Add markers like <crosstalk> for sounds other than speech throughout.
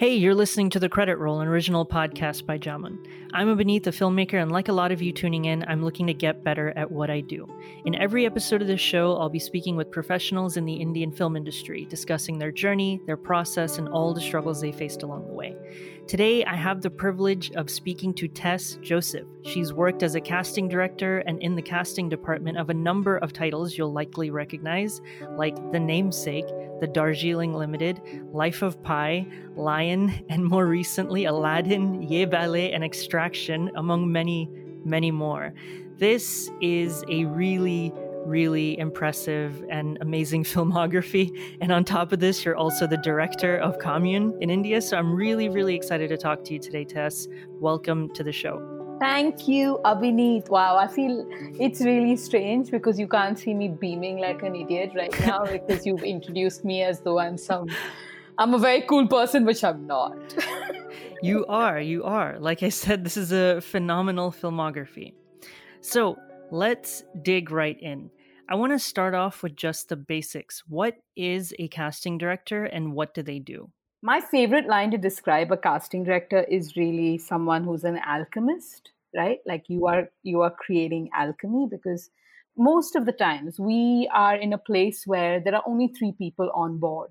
Hey, you're listening to The Credit Roll, an original podcast by Jamun. I'm Abhineet, a filmmaker, and like a lot of you tuning in, I'm looking to get better at what I do. In every episode of this show, I'll be speaking with professionals in the Indian film industry, discussing their journey, their process, and all the struggles they faced along the way. Today, I have the privilege of speaking to Tess Joseph. She's worked as a casting director and in the casting department of a number of titles you'll likely recognize, like The Namesake, The Darjeeling Limited, Life of Pi, Lion, and more recently, Aladdin, Yeh Ballet, and Extraction, among many, many more. This is a really really impressive and amazing <laughs> filmography. And on top of this, you're also the director of Commune in India. So I'm really, really excited to talk to you today, Tess. Welcome to the show. Thank you, Abhineet. Wow, I feel it's really strange because you can't see me beaming like an idiot right now <laughs> because you've introduced me as though I'm some I'm a very cool person, which I'm not. you are, you are. Like I said, this is a phenomenal filmography. So let's dig right in. I want to start off with just the basics. What is a casting director and what do they do? My favorite line to describe a casting director is really someone who's an alchemist, right? Like you are you are creating alchemy because most of the times we are in a place where there are only 3 people on board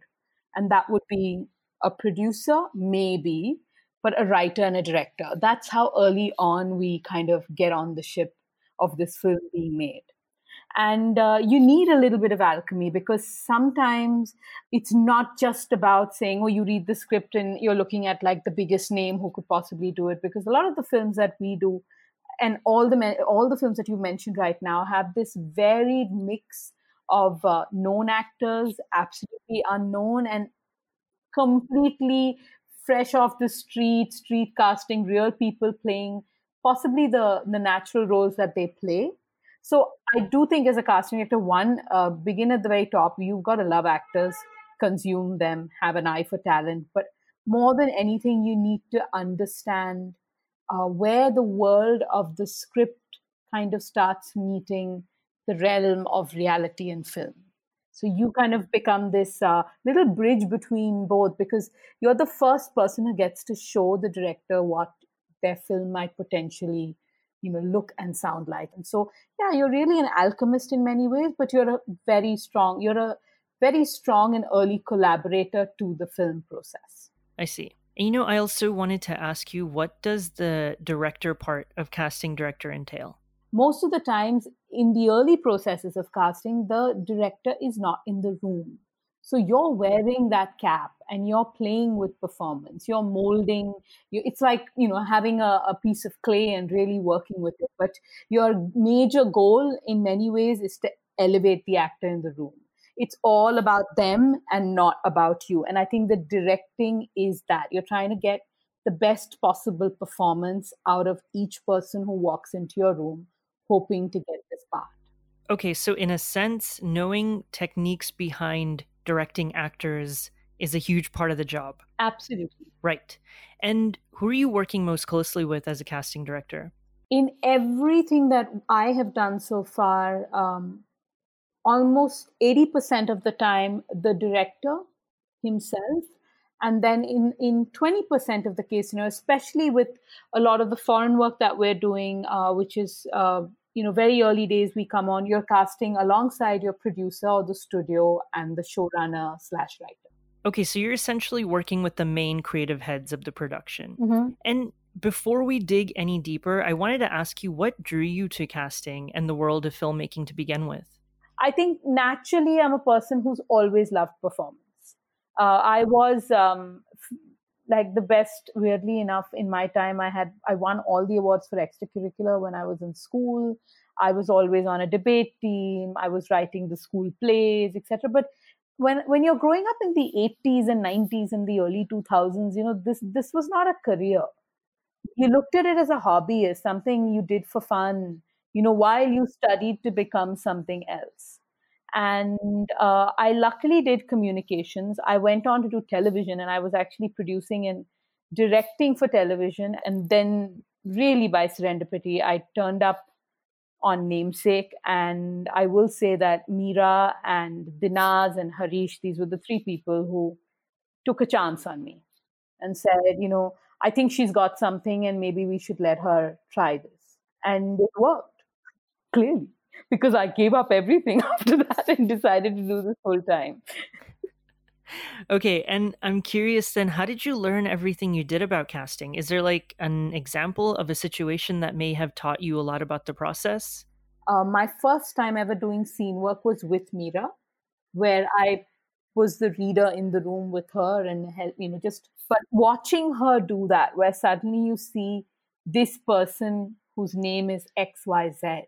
and that would be a producer maybe but a writer and a director. That's how early on we kind of get on the ship of this film being made. And uh, you need a little bit of alchemy because sometimes it's not just about saying, oh, you read the script and you're looking at like the biggest name who could possibly do it. Because a lot of the films that we do, and all the all the films that you mentioned right now, have this varied mix of uh, known actors, absolutely unknown, and completely fresh off the street, street casting, real people playing possibly the the natural roles that they play. So I do think as a casting director, one uh, begin at the very top. You've got to love actors, consume them, have an eye for talent, but more than anything, you need to understand uh, where the world of the script kind of starts meeting the realm of reality and film. So you kind of become this uh, little bridge between both because you're the first person who gets to show the director what their film might potentially you know look and sound like. And so yeah you're really an alchemist in many ways but you're a very strong you're a very strong and early collaborator to the film process. I see. And you know i also wanted to ask you what does the director part of casting director entail? Most of the times in the early processes of casting the director is not in the room so you're wearing that cap and you're playing with performance. You're molding. You, it's like you know having a, a piece of clay and really working with it. But your major goal, in many ways, is to elevate the actor in the room. It's all about them and not about you. And I think the directing is that you're trying to get the best possible performance out of each person who walks into your room, hoping to get this part. Okay, so in a sense, knowing techniques behind directing actors is a huge part of the job. Absolutely. Right. And who are you working most closely with as a casting director? In everything that I have done so far, um, almost 80% of the time, the director himself. And then in, in 20% of the case, you know, especially with a lot of the foreign work that we're doing, uh, which is uh, you know very early days we come on you're casting alongside your producer or the studio and the showrunner slash writer. Okay so you're essentially working with the main creative heads of the production. Mm-hmm. and before we dig any deeper i wanted to ask you what drew you to casting and the world of filmmaking to begin with? I think naturally i'm a person who's always loved performance. Uh, i was um, like the best weirdly enough in my time i had i won all the awards for extracurricular when i was in school. I was always on a debate team. I was writing the school plays etc but when when you're growing up in the 80s and 90s and the early 2000s you know this this was not a career. You looked at it as a hobby as something you did for fun you know while you studied to become something else and uh, I luckily did communications. I went on to do television, and I was actually producing and directing for television. And then, really by serendipity, I turned up on Namesake. And I will say that Mira and Dinaz and Harish, these were the three people who took a chance on me. and said, you know, I think she's got something and maybe we should let her try this. And it worked, clearly, because I gave up everything <laughs> after that and decided to do this full time. okay, and I'm curious then, how did you learn everything you did about casting? Is there like an example of a situation that may have taught you a lot about the process? Uh, my first time ever doing scene work was with Mira, where I was the reader in the room with her and help, you know, just, but watching her do that, where suddenly you see this person whose name is XYZ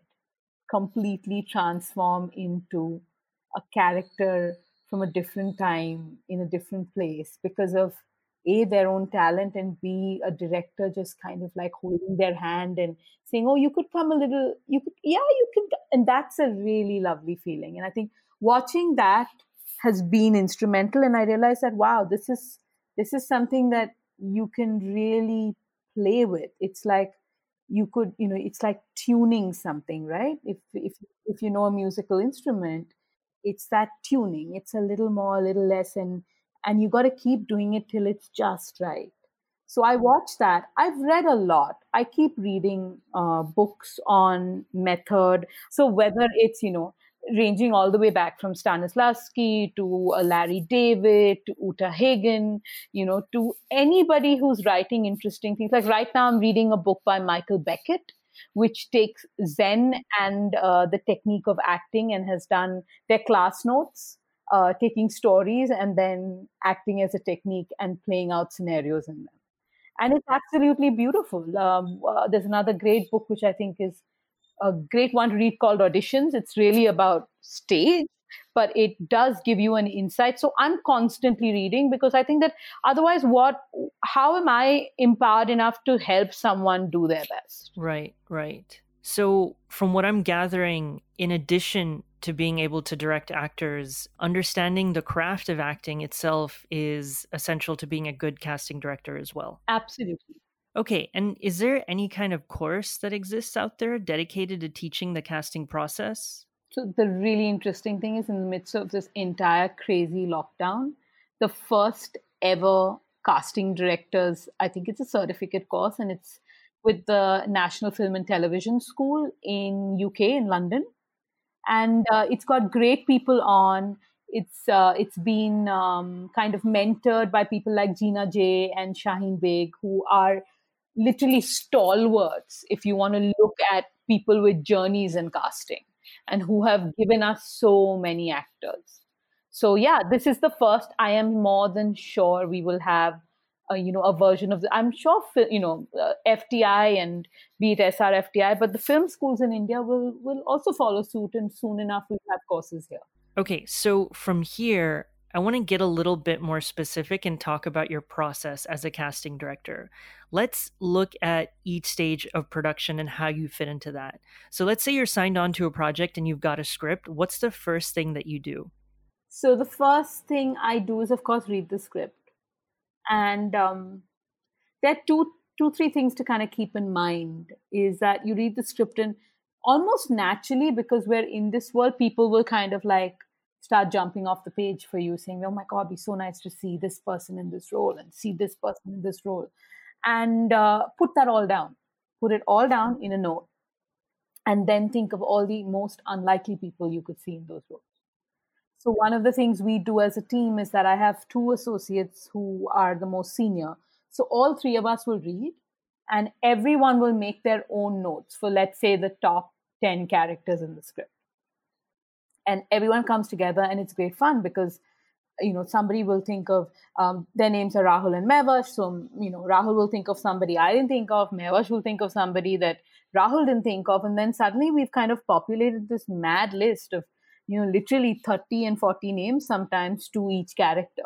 completely transform into a character from a different time in a different place because of a their own talent and b a director just kind of like holding their hand and saying oh you could come a little you could yeah you can and that's a really lovely feeling. And i think watching that has been instrumental and i realized that wow this is this is something that you can really play with. It's like you could you know it's like tuning something right? If if if you know a musical instrument it's that tuning. It's a little more a little less and and you got to keep doing it till it's just right. So i watch that. I've read a lot. I keep reading uh, books on method. So whether it's you know ranging all the way back from Stanislavski to uh, Larry David to Uta Hagen, you know, to anybody who's writing interesting things. Like right now, I'm reading a book by Michael Beckett, which takes Zen and uh, the technique of acting and has done their class notes, uh, taking stories and then acting as a technique and playing out scenarios in them. And it's absolutely beautiful. Um, uh, there's another great book which I think is a great one to read called Auditions. It's really about stage, but it does give you an insight. So I'm constantly reading because I think that otherwise, what, how am I empowered enough to help someone do their best? Right, right. So, from what I'm gathering, in addition to being able to direct actors, understanding the craft of acting itself is essential to being a good casting director as well. Absolutely. Okay, and is there any kind of course that exists out there dedicated to teaching the casting process? So, the really interesting thing is in the midst of this entire crazy lockdown, the first ever casting directors, I think it's a certificate course and it's with the National Film and Television School in UK in London. And uh, it's got great people on. It's uh, it's been um, kind of mentored by people like Gina Jay and Shaheen Baig, who are literally stalwarts if you want to look at people with journeys in casting and who have given us so many actors. So yeah, this is the first. I am more than sure we will have, a, you know, a version of the. I'm sure you know uh, FTII and be it SRFTI, but the film schools in India will will also follow suit, and soon enough we'll have courses here. Okay, so from here, I want to get a little bit more specific and talk about your process as a casting director. Let's look at each stage of production and how you fit into that. So, let's say you're signed on to a project and you've got a script. What's the first thing that you do? So, the first thing I do is, of course, read the script. And um, there are two, two, three things to kind of keep in mind is that you read the script and almost naturally, because we're in this world, people will kind of like, start jumping off the page for you saying, oh my God, be so nice to see this person in this role and see this person in this role. And uh, put that all down. Put it all down in a note. And then think of all the most unlikely people you could see in those roles. So, one of the things we do as a team is that I have two associates who are the most senior. So, all three of us will read, and everyone will make their own notes for, let's say, the top 10 characters in the script and everyone comes together and it's great fun because you know somebody will think of um, their names are rahul and mevash. So you know rahul will think of somebody i didn't think of mevash will think of somebody that rahul didn't think of. And then suddenly we've kind of populated this mad list of you know literally 30 and 40 names sometimes to each character.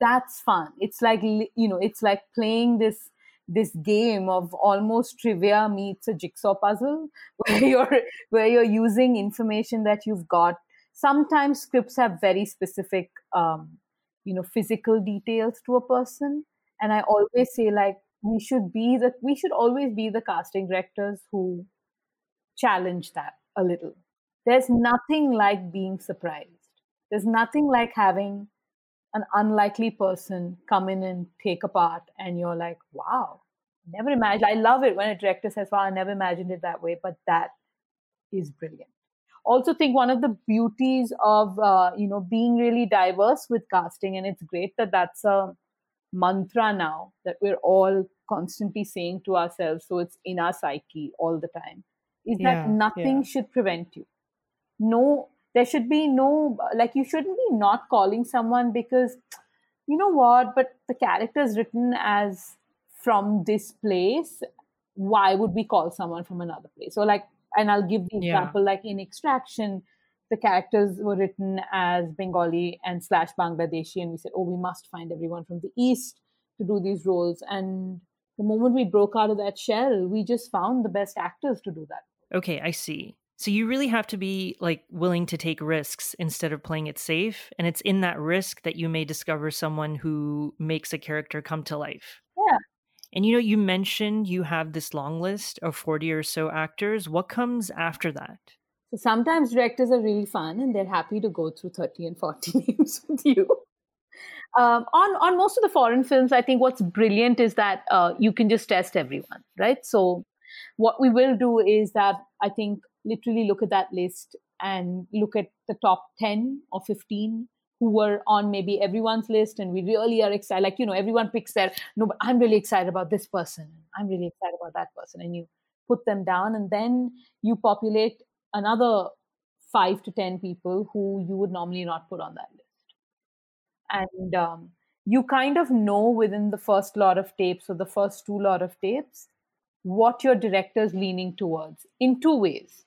That's fun. It's like you know it's like playing this this game of almost trivia meets a jigsaw puzzle <laughs> where you're where you're using information that you've got. Sometimes scripts have very specific um, you know physical details to a person. And i always say like we should be the we should always be the casting directors who challenge that a little. There's nothing like being surprised. There's nothing like having an unlikely person come in and take a part and you're like wow never imagined i love it when a director says wow i never imagined it that way but that is brilliant also think one of the beauties of uh, you know being really diverse with casting and it's great that that's a mantra now that we're all constantly saying to ourselves so it's in our psyche all the time is yeah, that nothing yeah. should prevent you no there should be no like you shouldn't be not calling someone because you know what but the character is written as from this place. Why would we call someone from another place? So like and i'll give the yeah. example like in extraction the characters were written as bengali and slash bangladeshi and we said oh we must find everyone from the east to do these roles. And the moment we broke out of that shell we just found the best actors to do that. Okay i see so you really have to be like willing to take risks instead of playing it safe. And it's in that risk that you may discover someone who makes a character come to life. Yeah. And you know, you mentioned you have this long list of 40 or so actors. What comes after that? So sometimes directors are really fun and they're happy to go through 30 and 40 <laughs> names with you. Um, on on most of the foreign films, I think what's brilliant is that uh, you can just test everyone, right? So what we will do is that I think literally look at that list and look at the top 10 or 15 who were on maybe everyone's list and we really are excited like you know everyone picks their no but i'm really excited about this person i'm really excited about that person and you put them down and then you populate another 5 to 10 people who you would normally not put on that list. And um, you kind of know within the first lot of tapes or the first two lot of tapes what your director's leaning towards in two ways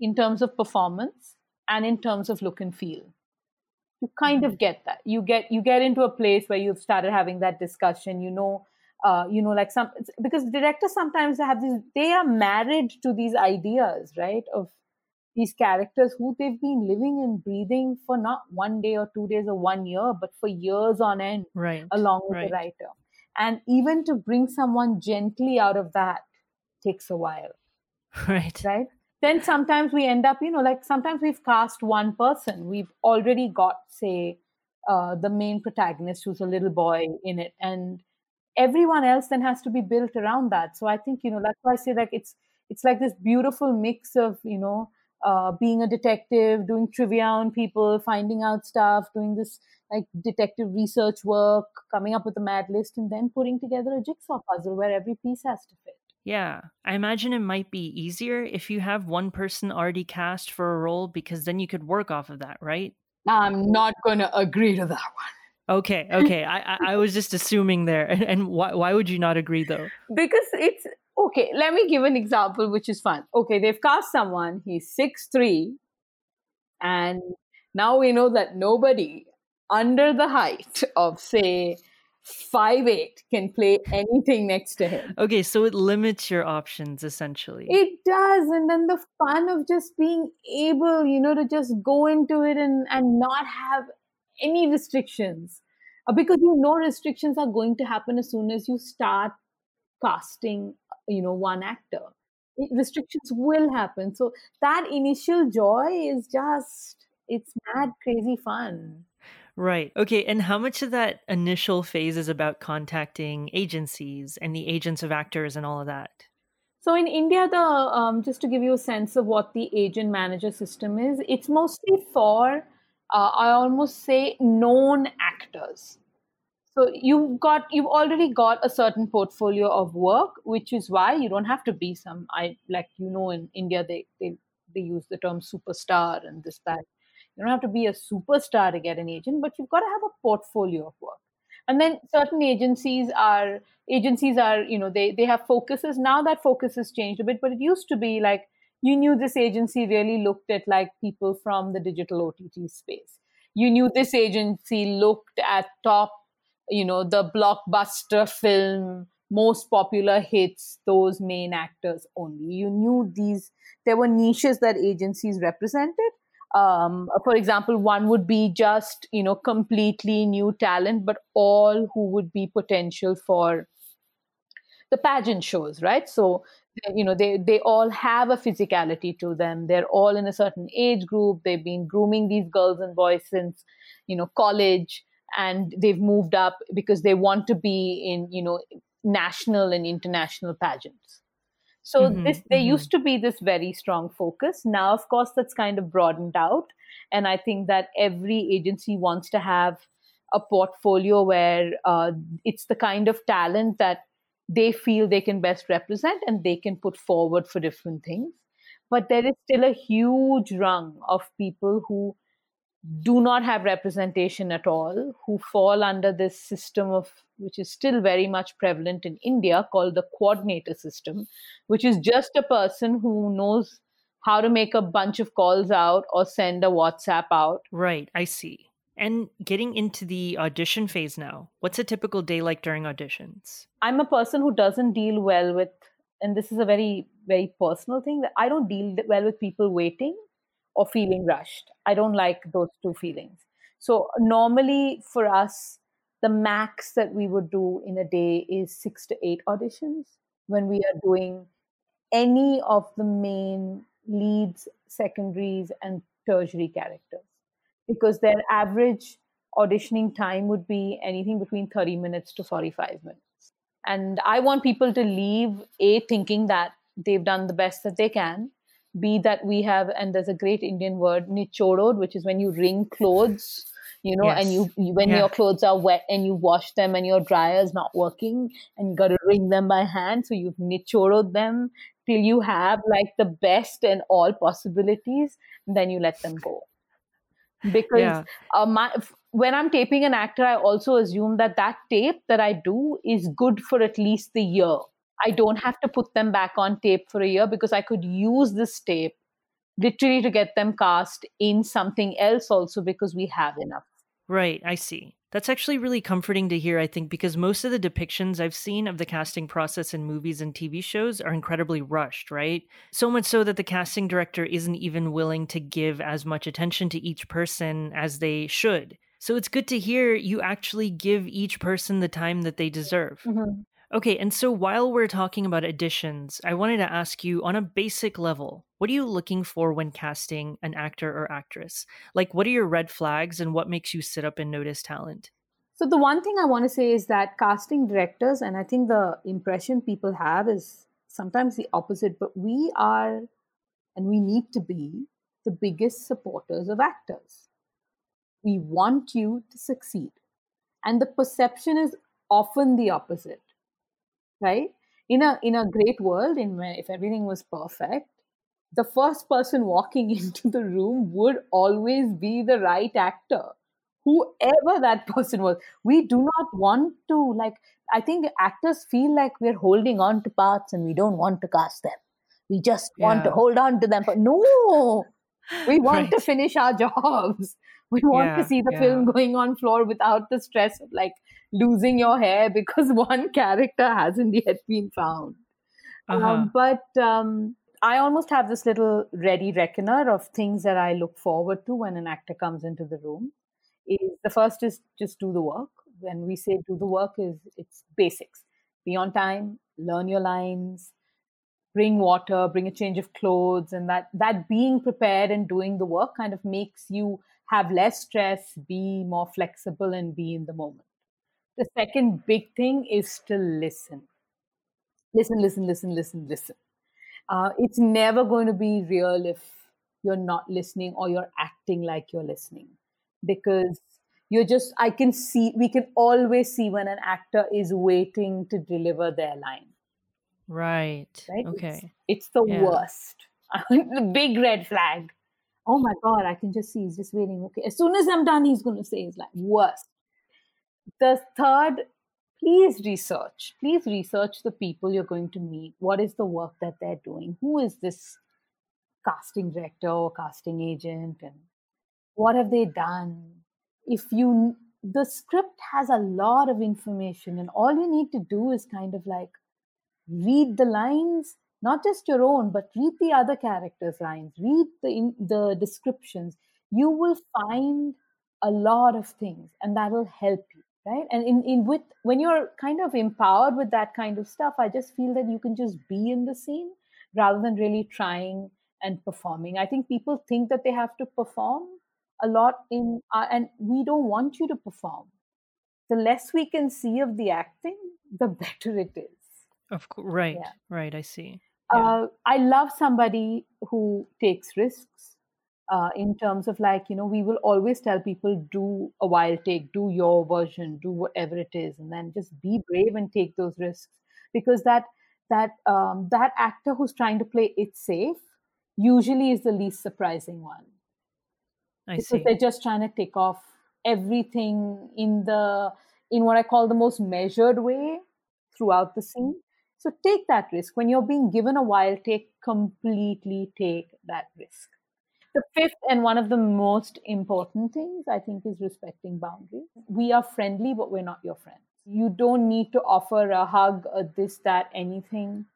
in terms of performance and in terms of look and feel. You kind of mm-hmm. get that. You get you get into a place where you've started having that discussion you know uh, you know like some because directors sometimes have these they are married to these ideas right of these characters who they've been living and breathing for not one day or two days or one year but for years on end right along with right. the writer. And even to bring someone gently out of that takes a while. <laughs> Right. Right then sometimes we end up, you know, like sometimes we've cast one person. We've already got, say, uh, the main protagonist who's a little boy in it, and everyone else then has to be built around that. So I think, you know, that's why I say like it's it's like this beautiful mix of, you know, uh, being a detective, doing trivia on people, finding out stuff, doing this like detective research work, coming up with a mad list, and then putting together a jigsaw puzzle where every piece has to fit. Yeah, I imagine it might be easier if you have one person already cast for a role because then you could work off of that, right? I'm not going to agree to that one. Okay, okay. I, I was just assuming there. And, and why, why would you not agree though? Because it's okay. Let me give an example which is fun. Okay, they've cast someone, he's six three, and now we know that nobody under the height of, say, five eight can play anything next to him. Okay, so it limits your options essentially. It does, and then the fun of just being able, you know, to just go into it and and not have any restrictions, uh, because you know restrictions are going to happen as soon as you start casting, you know, one actor. Restrictions will happen. So that initial joy is just it's mad crazy fun. Right. Okay. And how much of that initial phase is about contacting agencies and the agents of actors and all of that? So in India, the um, just to give you a sense of what the agent manager system is, it's mostly for uh, I almost say known actors. So you've got you've already got a certain portfolio of work, which is why you don't have to be some I like you know in India they they they use the term superstar and this that you don't have to be a superstar to get an agent, but you've got to have a portfolio of work. And then certain agencies are agencies are you know they they have focuses. Now that focus has changed a bit but it used to be like you knew this agency really looked at like people from the digital ott space. You knew this agency looked at top you know the blockbuster film most popular hits those main actors only. You knew these there were niches that agencies represented um, for example, one would be just you know completely new talent, but all who would be potential for the pageant shows, right? So you know they they all have a physicality to them. They're all in a certain age group. They've been grooming these girls and boys since you know college, and they've moved up because they want to be in you know national and international pageants so mm-hmm, this there mm-hmm. used to be this very strong focus. Now of course that's kind of broadened out. And i think that every agency wants to have a portfolio where uh, it's the kind of talent that they feel they can best represent and they can put forward for different things. But there is still a huge rung of people who do not have representation at all, who fall under this system of which is still very much prevalent in India called the coordinator system, which is just a person who knows how to make a bunch of calls out or send a WhatsApp out. Right, I see. And getting into the audition phase now, what's a typical day like during auditions? I'm a person who doesn't deal well with, and this is a very, very personal thing, that I don't deal well with people waiting or feeling rushed. I don't like those two feelings. So, normally for us, the max that we would do in a day is six to eight auditions when we are doing any of the main leads, secondaries, and tertiary characters because their average auditioning time would be anything between 30 minutes to 45 minutes. And I want people to leave A, thinking that they've done the best that they can, B, that we have, and there's a great Indian word, nichodod, which is when you wring clothes. You know, yes. and you, you when yeah. your clothes are wet and you wash them and your dryer is not working and you got to wring them by hand, so you've nichodod them till you have like the best and all possibilities, then you let them go because yeah. uh, my, when I'm taping an actor, I also assume that that tape that I do is good for at least the year. I don't have to put them back on tape for a year because I could use this tape literally to get them cast in something else also because we have enough. Right, I see. That's actually really comforting to hear, I think, because most of the depictions I've seen of the casting process in movies and TV shows are incredibly rushed, right? So much so that the casting director isn't even willing to give as much attention to each person as they should. So it's good to hear you actually give each person the time that they deserve. Mm-hmm. Okay, and so while we're talking about auditions, I wanted to ask you on a basic level, what are you looking for when casting an actor or actress? Like, what are your red flags and what makes you sit up and notice talent? So, the one thing I want to say is that casting directors, and I think the impression people have is sometimes the opposite, but we are and we need to be the biggest supporters of actors. We want you to succeed. And the perception is often the opposite right? In a in a great world in where if everything was perfect the first person walking <laughs> into the room would always be the right actor whoever that <laughs> person was. We do not want to like i think actors feel like we're holding on to parts and we don't want to cast them. We just want yeah. to hold on to them but no! <laughs> We want right. to finish our jobs we want yeah, to see the yeah. film going on floor without the stress of like losing your hair <laughs> because one character hasn't yet been found. Um, uh-huh. Um, but um, I almost have this little ready reckoner of things that I look forward to when an actor comes into the room. Is the first is just do the work. When we say do the work, is it's basics. Be on time, learn your lines, bring water, bring a change of clothes, and that that being prepared and doing the work kind of makes you have less stress, be more flexible, and be in the moment. The second big thing is to listen. Listen, listen, listen, listen, listen. Uh, it's never going to be real if you're not listening or you're acting like you're listening because you're just, I can see, we can always see when an actor is waiting to deliver their line. Right. Right. Okay. It's, it's the yeah. worst. <laughs> the big red flag. Oh my God, I can just see he's just waiting. Okay. As soon as I'm done, he's going to say it's like worst. The third please research. Please research the people you're going to meet. What is the work that they're doing? Who is this casting director or casting agent? And what have they done? If you the script has a lot of information and all you need to do is kind of like read the lines not just your own but read the other characters lines read the in, the descriptions you will find a lot of things and that will help you right and in, in with when you're kind of empowered with that kind of stuff i just feel that you can just be in the scene rather than really trying and performing i think people think that they have to perform a lot in uh, and we don't want you to perform the less we can see of the acting, the <laughs> better it is. Of course, right, yeah. right. I see. Uh, I love somebody who takes risks. Uh, in terms of like you know, we will always tell people do a wild take, do your version, do whatever it is, and then just be brave and take those risks because that that um, that actor who's trying to play it safe usually is the least surprising one. I because see. they're just trying to take off everything in the in what I call the most measured way throughout the scene. So take that risk. When you're being given a wild take, completely take that risk. The fifth and one of the most important things, I think, is respecting boundaries. We are friendly, but we're not your friends. You don't need to offer a hug, a this, that, anything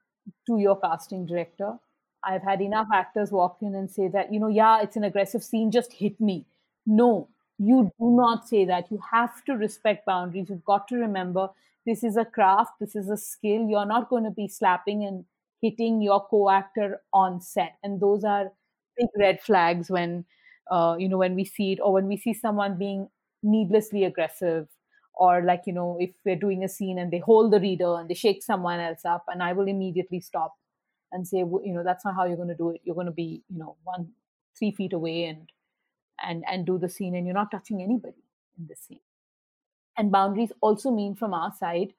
to your casting director. I've had enough actors walk in and say that, you know, yeah, it's an aggressive scene, just hit me. No, you do not say that. You have to respect boundaries. You've got to remember this is a craft, this is a skill. You're not going to be slapping and hitting your co-actor on set, and those are big red flags when uh, you know when we see it, or when we see someone being needlessly aggressive, or like you know if we're doing a scene and they hold the reader and they shake someone else up, and I will immediately stop and say, you know, that's not how you're going to do it. You're going to be, you know, one three feet away and and and do the scene and you're not touching anybody in the scene and boundaries also mean from our side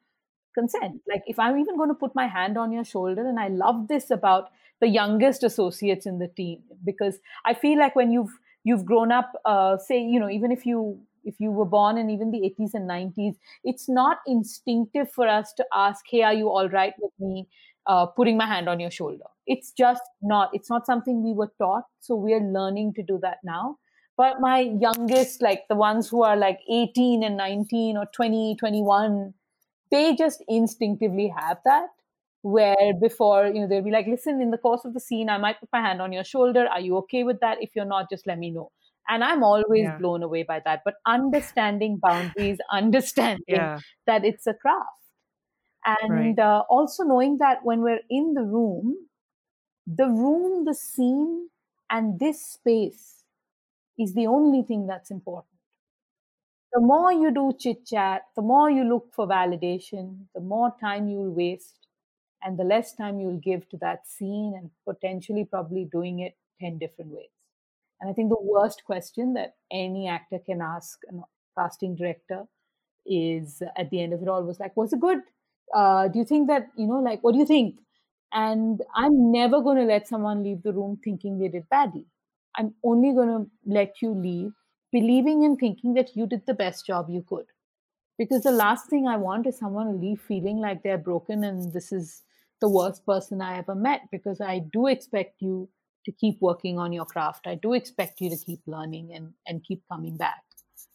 consent. Like if i'm even going to put my hand on your shoulder and i love this about the youngest associates in the team because i feel like when you've you've grown up uh, say you know even if you if you were born in even the 80s and 90s it's not instinctive for us to ask hey are you all right with me uh, putting my hand on your shoulder? It's just not it's not something we were taught so we're learning to do that now but my youngest like the ones who are like 18 and 19 or 20 21 they just instinctively have that where before you know they'll be like listen in the course of the scene i might put my hand on your shoulder are you okay with that if you're not just let me know and i'm always yeah. blown away by that but understanding boundaries <laughs> understanding yeah. that it's a craft and right. uh, also knowing that when we're in the room the room the scene and this space is the only thing that's important. The more you do chit chat, the more you look for validation, the more time you'll waste, and the less time you'll give to that scene and potentially probably doing it 10 different ways. And I think the worst question that any actor can ask a casting director is at the end of it all was like, was it good? Uh, do you think that, you know, like, what do you think? And I'm never going to let someone leave the room thinking they did badly. I'm only going to let you leave believing and thinking that you did the best job you could. Because the last thing I want is someone to leave feeling like they're broken and this is the worst person I ever met. Because I do expect you to keep working on your craft. I do expect you to keep learning and, and keep coming back.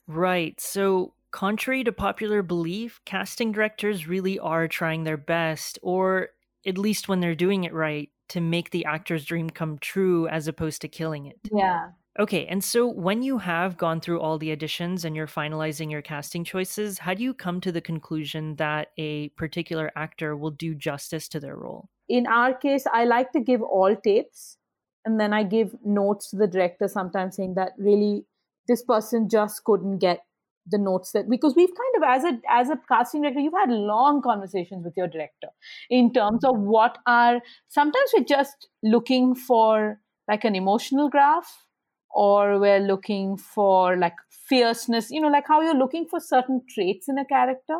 Right. So, contrary to popular belief, casting directors really are trying their best, or at least when they're doing it right, to make the actor's dream come true as opposed to killing it. Yeah. Okay, and so when you have gone through all the auditions and you're finalizing your casting choices, how do you come to the conclusion that a particular actor will do justice to their role? In our case, I like to give all tapes and then I give notes to the director sometimes saying that really this person just couldn't get the notes that because we've kind of as a as a casting director you've had long conversations with your director in terms of what are sometimes we're just looking for like an emotional graph or we're looking for like fierceness you know like how you're looking for certain traits in a character.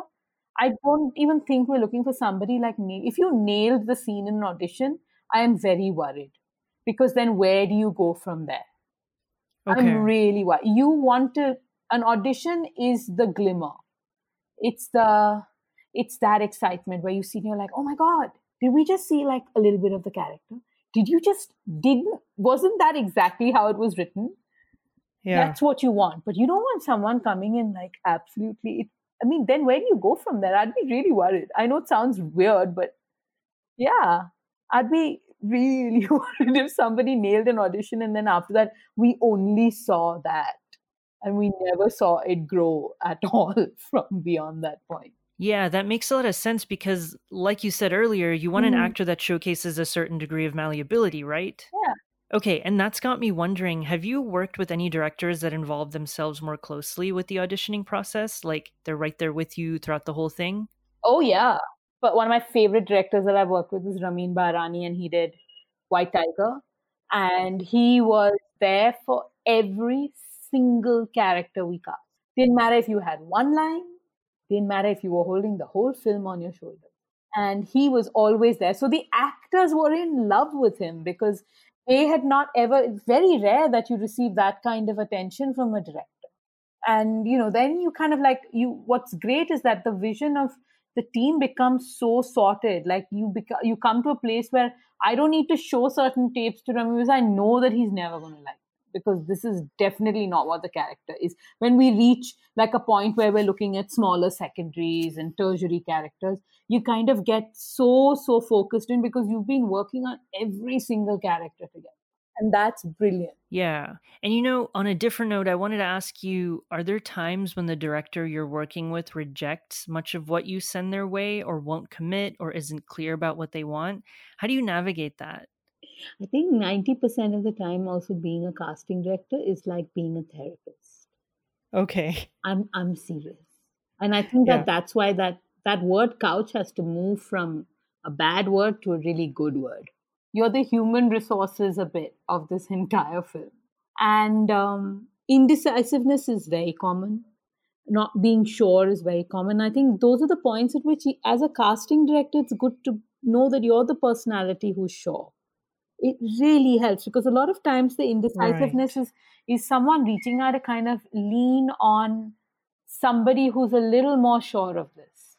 I don't even think we're looking for somebody like me if you nailed the scene in an audition i am very worried because then where do you go from there? Okay. i'm really worried you want to an audition is the glimmer. It's the it's that excitement where you see and you're like oh my god did we just see like a little bit of the character? Did you just didn't wasn't that exactly how it was written? Yeah. That's what you want but you don't want someone coming in like absolutely it, i mean then where do you go from there? I'd be really worried. I know it sounds weird but yeah i'd be really <laughs> worried if somebody nailed an audition and then after that we only saw that and we never saw it grow at <laughs> all from beyond that point. Yeah, that makes a lot of sense because, like you said earlier, you want mm-hmm. an actor that showcases a certain degree of malleability, right? Yeah. Okay, and that's got me wondering have you worked with any directors that involve themselves more closely with the auditioning process? Like they're right there with you throughout the whole thing? Oh, yeah. But one of my favorite directors that I've worked with is Ramin Bahrani, and he did White Tiger. And he was there for every single character we cast. Didn't matter if you had one line, didn't matter if you were holding the whole film on your shoulder. And he was always there. So the actors were in love with him because they had not ever, it's very rare that you receive that kind of attention from a director. And, you know, then you kind of like, you, what's great is that the vision of the team becomes so sorted. Like you become, you come to a place where I don't need to show certain tapes to him I know that he's never going to like because this is definitely not what the character is. When we reach like a point where we're looking at smaller secondaries and tertiary characters, you kind of get so, so focused in because you've been working on every single character together. And that's brilliant. Yeah. And you know, on a different note, I wanted to ask you are there times when the director you're working with rejects much of what you send their way or won't commit or isn't clear about what they want? How do you navigate that? I think 90% of the time, also being a casting director is like being a therapist. Okay. I'm, I'm serious. And I think that yeah. that's why that, that word couch has to move from a bad word to a really good word. You're the human resources a bit of this <laughs> entire film. And um, indecisiveness is very common. Not being sure is very common. I think those are the points at which, as a casting director, it's good to know that you're the personality who's sure it really helps because a lot of times the indecisiveness right. is is someone reaching out to kind of lean on somebody who's a little more sure of this.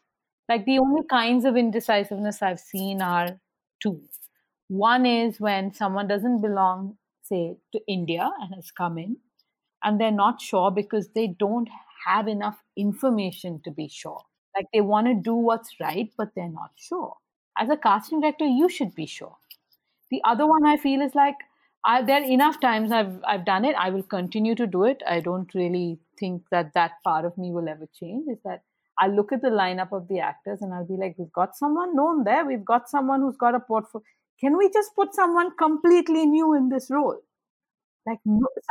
Like the only kinds of indecisiveness i've seen are two. One is when someone doesn't belong say to india and has come in and they're not sure because they don't have enough information to be sure. Like they want to do what's right but they're not sure. As a casting director you should be sure the other one I feel is like I, there are enough times I've I've done it. I will continue to do it. I don't really think that that part of me will ever change. Is that I look at the lineup of the actors and I'll be like, we've got someone known there. We've got someone who's got a portfolio. Can we just put someone completely new in this role? Like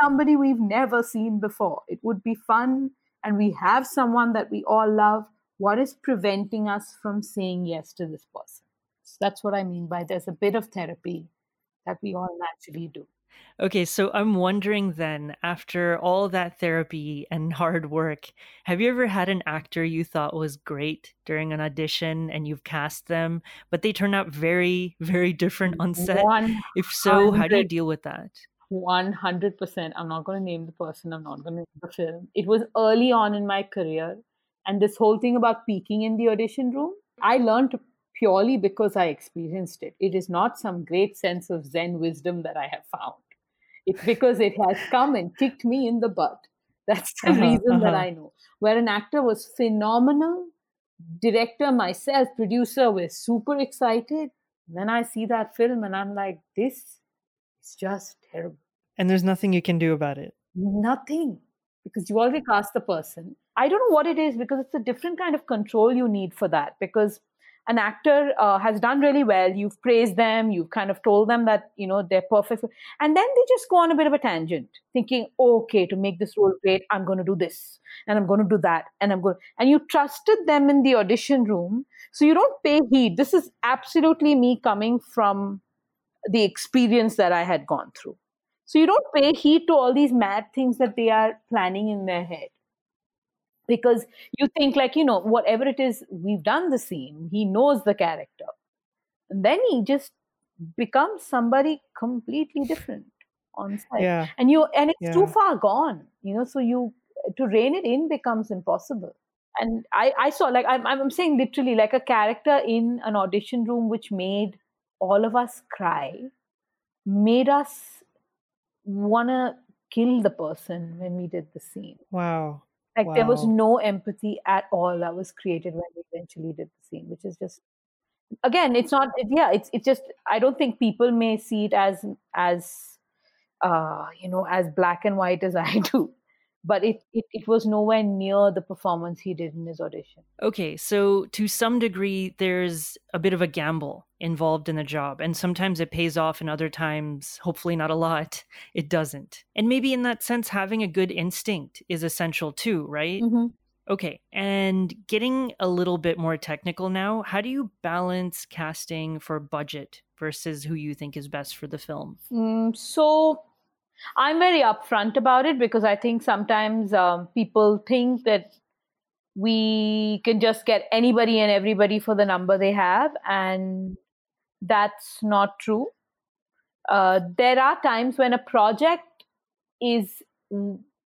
somebody we've never seen before. It would be fun, and we have someone that we all love. What is preventing us from saying yes to this person? That's what I mean by there's a bit of therapy that we all naturally do. Okay, so I'm wondering then, after all that therapy and <laughs> hard work, have you ever had an actor you thought was great during an audition and you've cast them, but they turn out very, <laughs> very different on set? If so, how do you deal with that? 100%. I'm not going to name the person, I'm not going to name the film. It was early on in my career, and this whole thing about peeking in the audition room, I learned purely because I experienced it. It is not some great sense of Zen wisdom that I have found. It's because it has come and kicked me in the butt. That's the uh-huh, reason uh-huh. that I know. Where an actor was phenomenal, director, myself, producer were super excited. Then I see that film and I'm like, this is just terrible. And there's nothing you can do about it. Nothing. Because you already cast the person. I don't know what it is because it's a different kind of control you need for that. Because an actor uh, has done really well. You've praised them. You've kind of told them that you know they're perfect. And then they just go on a bit of a tangent thinking okay to make this role great i'm going to do this and i'm going to do that and i'm going and you trusted them in the audition room so you don't pay heed. This is absolutely me coming from the experience that i had gone through. So you don't pay heed to all these mad things that they are planning in their head because you think like you know whatever it is we've done the scene he knows the character. And then he just becomes somebody completely different on set. Yeah. and you and it's yeah. too far gone you know so you to rein it in becomes impossible. And i i saw like i'm, I'm saying literally like a character in an audition room which made all of us cry made us want to kill the person when we did the scene. Wow like wow. there was no empathy at all that was created when we eventually did the scene, which is just again, it's not. It, yeah, it's it's just. I don't think people may see it as as uh, you know as black and white as I <laughs> do, but it, it, it was nowhere near the performance he did in his audition. Okay, so to some degree, there's a bit of a gamble involved in the job, and sometimes it pays off, and other times, hopefully not a lot, <laughs> it doesn't. And maybe in that sense, having a good instinct is essential too, right? Mm-hmm. Okay, and getting a little bit more technical now, how do you balance casting for budget versus who you think is best for the film? Mm, so I'm very upfront about it because I think sometimes um, people think that we can just get anybody and everybody for the number they have, and that's not true. Uh, there are times when a project is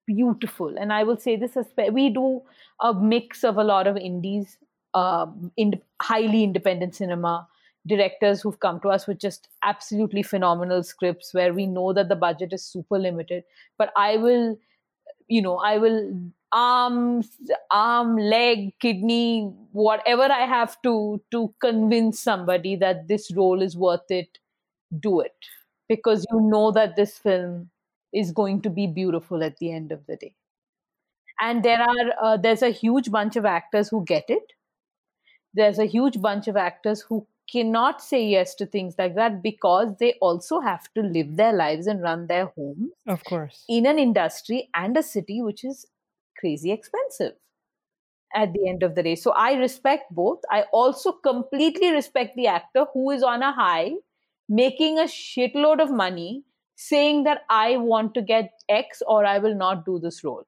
beautiful, and I will say this: we do a mix of a lot of indies, uh, in highly independent cinema, directors who've come to us with just absolutely phenomenal scripts where we know that the budget is super limited. But i will you know i will arms arm leg kidney whatever i have to to convince somebody that this role is worth it do it. Because you know that this film is going to be beautiful at the end of the day. And there are uh, there's a huge bunch of actors who get it. There's a huge bunch of actors who cannot say yes to things like that because they also have to live their lives and run their homes of course. in an industry and a city which is crazy expensive at the end of the day. So i respect both. I also completely respect the actor who is on a high making a shitload of money saying that i want to get x or i will not do this role.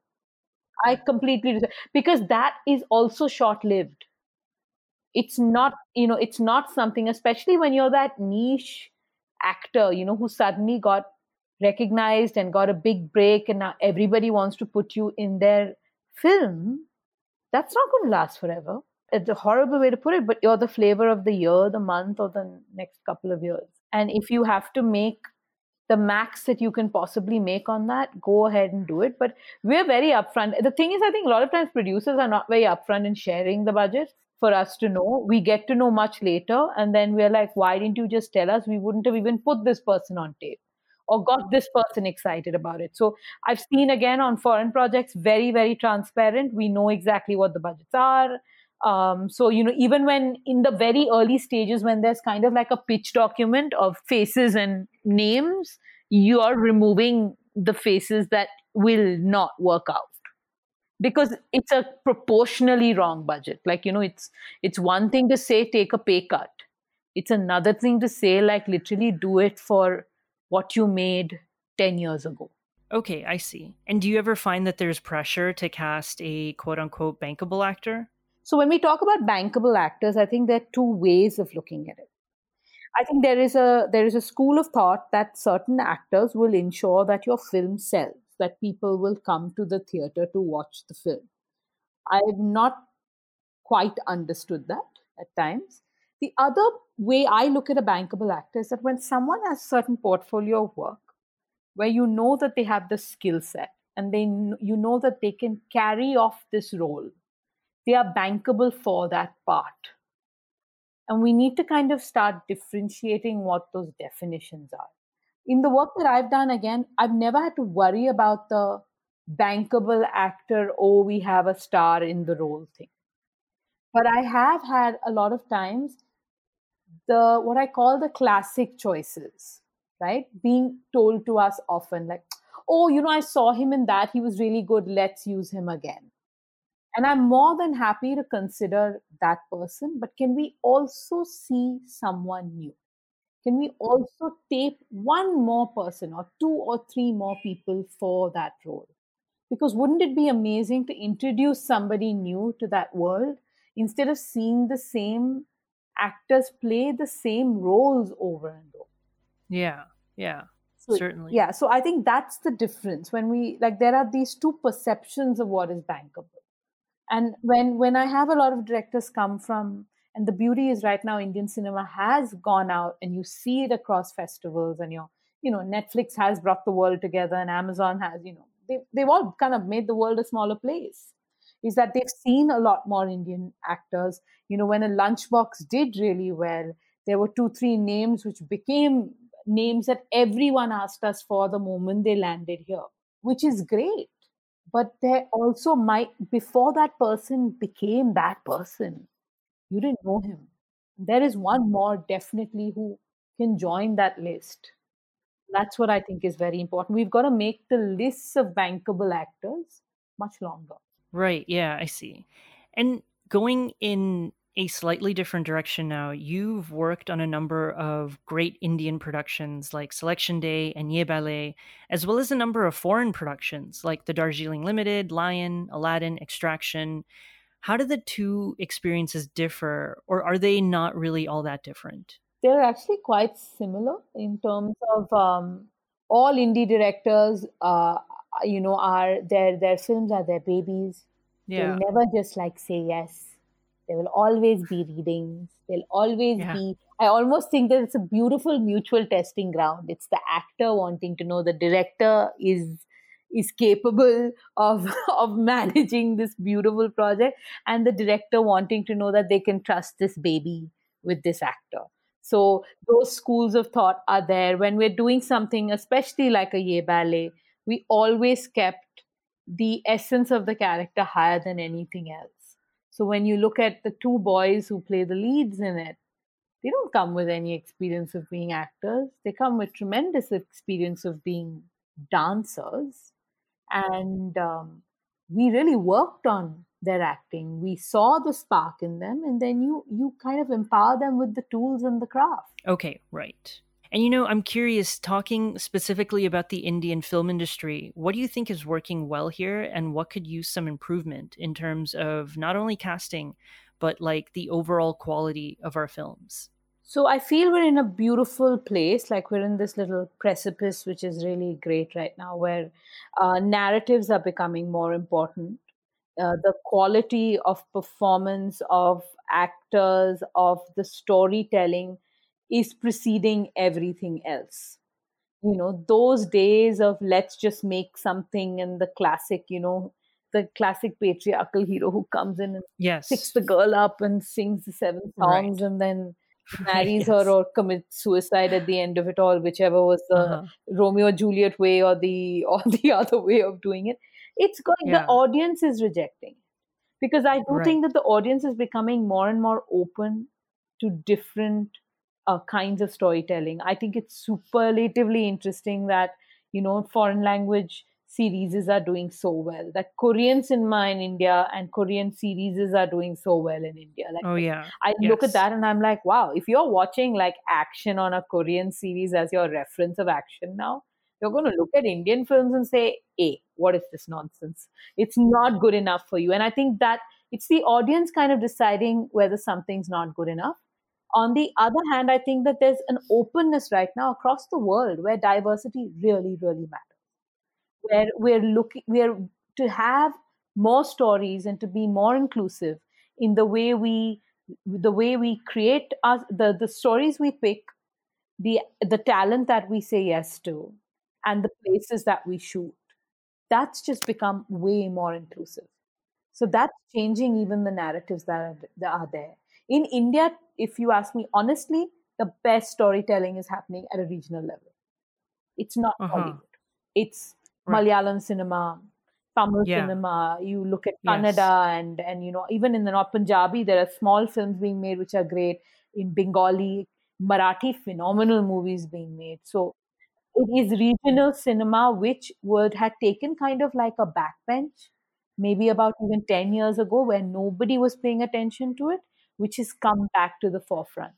I completely respect, because that is also short lived it's not you know it's not something especially when you're that niche actor you know who suddenly got recognized and got a big break and now everybody wants to put you in their film that's not going to last forever. It's a horrible way to put it but you're the flavor of the year the month or the next couple of years. And if you have to make the max that you can possibly make on that go ahead and do it. But we're very upfront. The thing is i think a lot of times producers are not very upfront in sharing the budget for us to know. We get to know much later, and then we're like, why didn't you just tell us? We wouldn't have even put this person on tape or got this person excited about it. So I've seen again on foreign projects, very, very transparent. We know exactly what the budgets are. Um, so, you know, even when in the very early stages, when there's kind of like a pitch document of faces and names, you are removing the faces that will not work out because it's a proportionally wrong budget. Like you know it's it's one thing to say take a pay cut. It's another thing to say like literally do it for what you made 10 years ago. Okay i see. And do you ever find that there's pressure to cast a quote unquote bankable actor? So when we talk about bankable actors i think there are two ways of looking at it. I think there is a there is a school of thought that certain actors will ensure that your film sells that people will come to the theater to watch the film. I have not quite understood that at times. The other way I look at a bankable actor is that when someone has a certain portfolio of work where you know that they have the skill set and they you know that they can carry off this role, they are bankable for that part. And we need to kind of start differentiating what those definitions are in the work that I've done, again, I've never had to worry about the bankable actor, oh, we have a star in the role thing. But I have had a lot of times the what I call the classic choices, right? Being told to us often, like, oh, you know, I saw him in that, he was really good, let's use him again. And I'm more than happy to consider that person, but can we also see someone new? Can we also tape one more person or two or three more people for that role? Because wouldn't it be amazing to introduce somebody new to that world instead of seeing the same actors play the same roles over and over? Yeah, yeah. So, certainly yeah so i think that's the difference when we like there are these two perceptions of what is bankable and when when i have a lot of directors come from and the beauty is right now Indian cinema has gone out and you see it across festivals and your you know Netflix has brought the world together and Amazon has you know they, they've all kind of made the world a smaller place is that they've seen a lot more Indian actors. You know, when a lunchbox did really well, there were two, three names which became names that everyone asked us for the moment they landed here, which is great but there also might before that person became that person you didn't know him. There is one mm-hmm. more definitely who can join that list. That's what i think is very important. We've got to make the lists of bankable actors much longer. Right yeah i see. And going in a slightly different direction now, you've worked on a number of great Indian productions like Selection Day and Yeh Ballet, as well as a number of foreign productions like The Darjeeling Limited, Lion, Aladdin, Extraction. How do the two experiences differ, or are they not really all that different? They're actually quite similar in terms of um, all indie directors. Uh, you know, are their their films are their babies. Yeah. They'll never just like say yes there will always be readings. There'll always yeah. be. I almost think that it's a beautiful mutual testing ground. It's the actor wanting to know the director is is capable of <laughs> of managing this beautiful project, and the director wanting to know that they can trust this baby with this actor. So those schools of thought are there when we're doing something, especially like a Yeh Ballet. We always kept the essence of the character higher than anything else so when you look at the two boys who play the leads in it, they don't come with any experience of being actors. They come with tremendous experience of being dancers. And um, we really worked on their acting. We saw the spark in them, and then you you kind of empower them with the tools and the craft. Okay, right. And you know, I'm curious, talking specifically about the Indian film industry, what do you think is working well here and what could use some improvement in terms of not only casting, but like the overall quality of our films? So I feel we're in a beautiful place, like we're in this little precipice, which is really great right now, where uh, narratives are becoming more important. Uh, the quality of performance of actors, of the storytelling is preceding everything else you know those days of let's just make something and the classic you know the classic patriarchal hero who comes in and yes. picks the girl up and sings the seven songs right. and then marries <laughs> yes. her or commits suicide at the end of it all whichever was the uh-huh. romeo juliet way or the <laughs> or the other way of doing it it's going yeah. the audience is rejecting because i do right. think that the audience is becoming more and more open to different uh, kinds of storytelling. I think it's superlatively interesting that you know foreign language series are doing so well. That Korean cinema in India and Korean series are doing so well in India. Like, oh yeah, I yes. look at that and I'm like, wow. If you're watching like action on a Korean series as your reference of action now, you're going to look at Indian films and say, "Hey, what is this nonsense? It's not good enough for you." And I think that it's the audience kind of deciding whether something's not good enough on the other hand, I think that there's an openness right now across the world where diversity really, really matters. Where we're looking, we're to have more stories and to be more inclusive in the way we, the way we create us, the the stories we pick, the the talent that we say yes to, and the places that we shoot. That's just become way more inclusive. So that's changing even the narratives that are, that are there in India, if you ask me honestly, the best storytelling is happening at a regional level. It's not uh-huh. Hollywood. It's right. Malayalam cinema, Tamil yeah. cinema. You look at Kannada yes. and and you know even in the North Punjabi, there are small films being made which are great. In Bengali, Marathi, phenomenal movies being made. So it is regional cinema which would had taken kind of like a backbench maybe about even 10 years ago where nobody was paying attention to it which has come back to the forefront.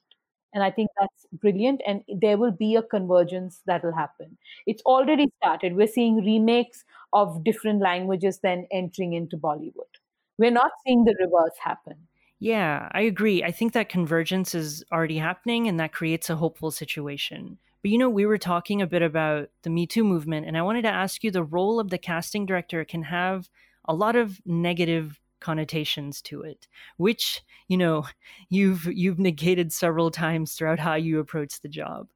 And I think that's brilliant. And there will be a convergence that will happen. It's already started. We're seeing remakes of different languages then entering into Bollywood. We're not seeing the reverse happen. Yeah, I agree. I think that convergence is already happening and that creates a hopeful situation. But you know, we were talking a bit about the Me Too movement, and I wanted to ask you the role of the casting director can have a lot of negative connotations to it which you know <laughs> you've you've negated several times throughout how you approach the job.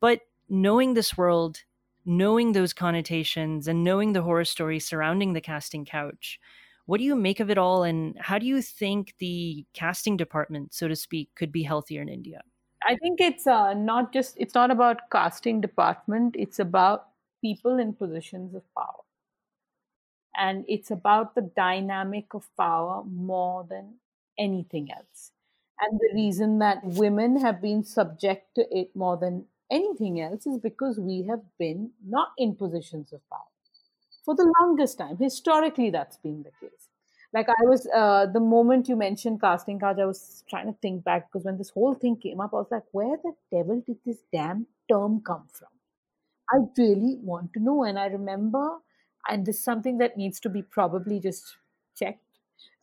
But knowing this world knowing those connotations and knowing the horror story surrounding the casting couch what do you make of it all and how do you think the casting department so to speak could be healthier in india? I think it's uh, not just it's not about casting department it's about people in positions of power and it's about the dynamic of power more than anything else. And the reason that women have been subject to it more than anything else is because we have been not in positions of power for the longest time. Historically, that's been the case. Like I was, uh, the moment you mentioned casting couch, I was trying to think back because when this whole thing came up, I was like, where the devil did this damn term come from? I really want to know. And I remember, and this is something that needs to be probably just checked.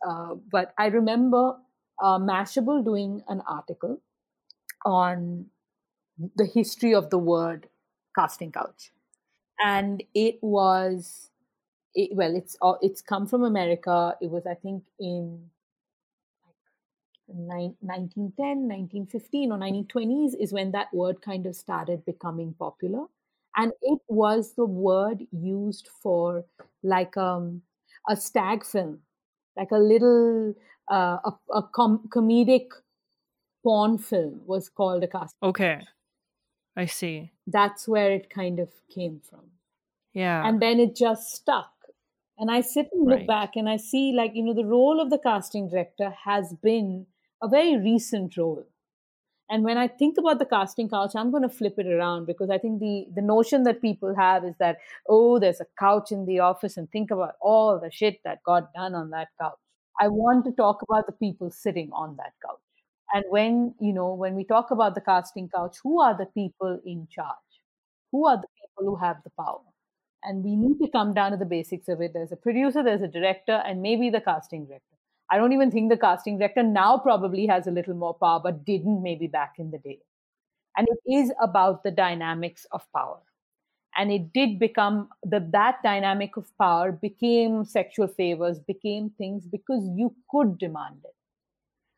Uh, but I remember uh, Mashable doing an article on the history of the word casting couch. And it was, it, well, it's uh, it's come from America. It was, I think, in 1910, 1915 or 1920s is when that word kind of started becoming popular and it was the word used for like um, a stag film like a little uh, a, a com- comedic porn film was called a cast okay. I see. That's where it kind of came from. Yeah. And then it just stuck. And i sit and look right. back and i see like you know the role of the casting director has been a very recent role and when I think about the casting couch, I'm going to flip it around because I think the the notion that people have is that oh, there's a couch in the office, and think about all the shit that got done on that couch. I want to talk about the people sitting on that couch. And when you know when we talk about the casting couch, who are the people in charge? Who are the people who have the power? And we need to come down to the basics of it. There's a producer, there's a director, and maybe the casting director I don't even think the casting director now probably has a little more power, but didn't maybe back in the day. And it is about the dynamics of power. And it did become the, that dynamic of power became sexual favors, became things because you could demand it.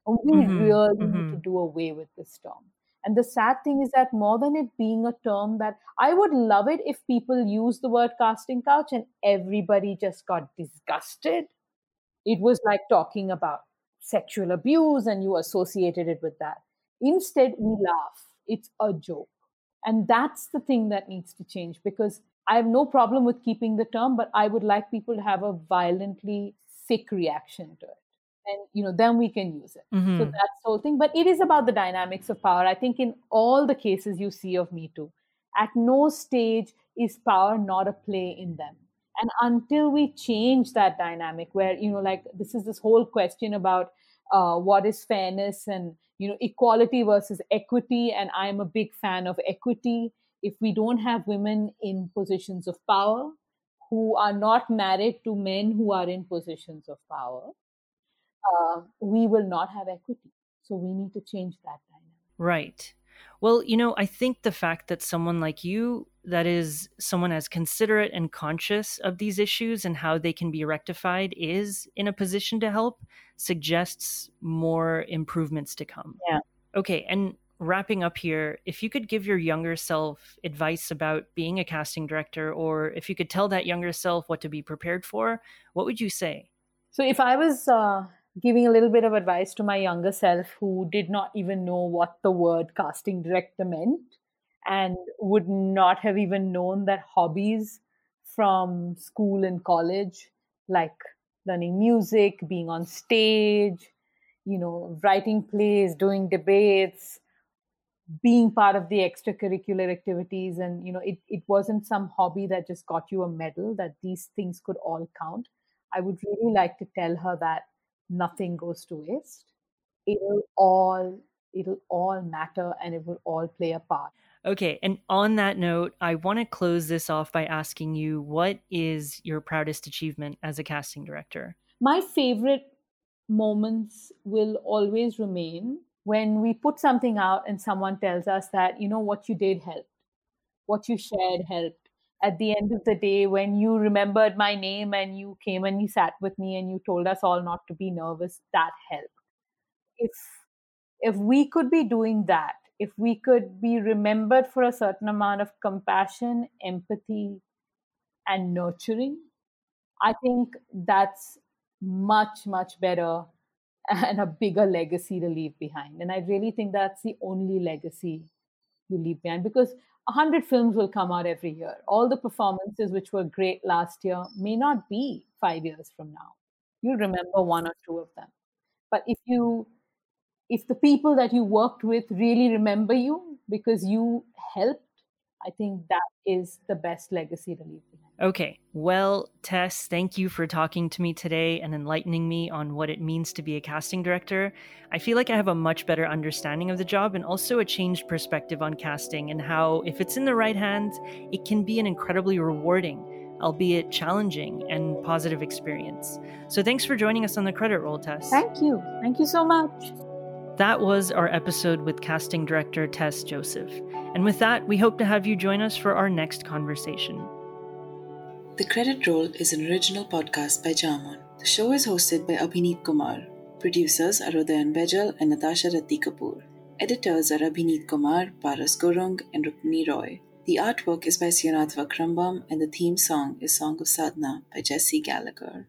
And we mm-hmm. really mm-hmm. need to mm-hmm. do away with this term. And the sad thing is that more than it being a term that I would love it if people use the word casting couch and everybody just got disgusted it was like talking about sexual abuse and you associated it with that. Instead, we laugh. It's a joke. And that's the thing that needs to change because I have no problem with keeping the term, but I would like people to have a violently sick reaction to it. And you know, then we can use it. Mm-hmm. So that's the whole thing. But it is about the dynamics of power. I think in all the cases you see of Me Too, at no stage is power not a play in them and until we change that dynamic where you know like this is this whole question about uh, what is fairness and you know equality versus equity and i'm a big fan of equity. If we don't have women in positions of power who are not married to men who are in positions of power uh, we will not have equity. So we need to change that dynamic. Right well, you know, I think the fact that someone like you, that is someone as considerate and conscious of these issues and how they can be rectified, is in a position to help, suggests more improvements to come. Yeah. Okay. And wrapping up here, if you could give your younger self advice about being a casting director, or if you could tell that younger self what to be prepared for, what would you say? So, if I was uh, giving a little bit of advice to my younger self who did not even know what the word casting director meant and would not have even known that hobbies from school and college like learning music being on stage you know writing plays doing debates being part of the extracurricular activities. And you know it, it wasn't some hobby that just got you a medal that these things could all count. I would really like to tell her that nothing goes to waste. It'll all it'll all matter and it will all play a part. Okay and on that note i want to close this off by asking you what is your proudest achievement as a casting director? My favorite moments will always remain when we put something out and someone tells us that you know what you did helped. What you shared helped at the end of the day when you remembered my name and you came and you sat with me and you told us all not to be nervous that helped. If if we could be doing that if we could be remembered for a certain amount of compassion empathy and nurturing i think that's much much better <laughs> and a bigger legacy to leave behind. And i really think that's the only legacy you leave behind because 100 films will come out every year. All the performances which were great last year may not be five years from now. You'll remember one or two of them. But if you if the people that you worked with really remember you because you helped, I think that is the best legacy to leave. Okay, well, Tess, thank you for talking to me today and enlightening me on what it means to be a casting director. I feel like I have a much better understanding of the job and also a changed perspective on casting and how, if it's in the right hands, it can be an incredibly rewarding, albeit challenging and positive experience. So thanks for joining us on the credit roll, Tess. Thank you. Thank you so much. That was our episode with casting director Tess Joseph. And with that, we hope to have you join us for our next conversation. The Credit Roll is an original podcast by Jamon. The show is hosted by Abhineet Kumar. Producers are Udayan Bejal and Natasha Ratti Kapoor. Editors are Abhineet Kumar, Paras Gurung, and Rukmini Roy. The artwork is by Sionat Vakrambam, and the theme song is Song of Sadhana by Jesse Gallagher.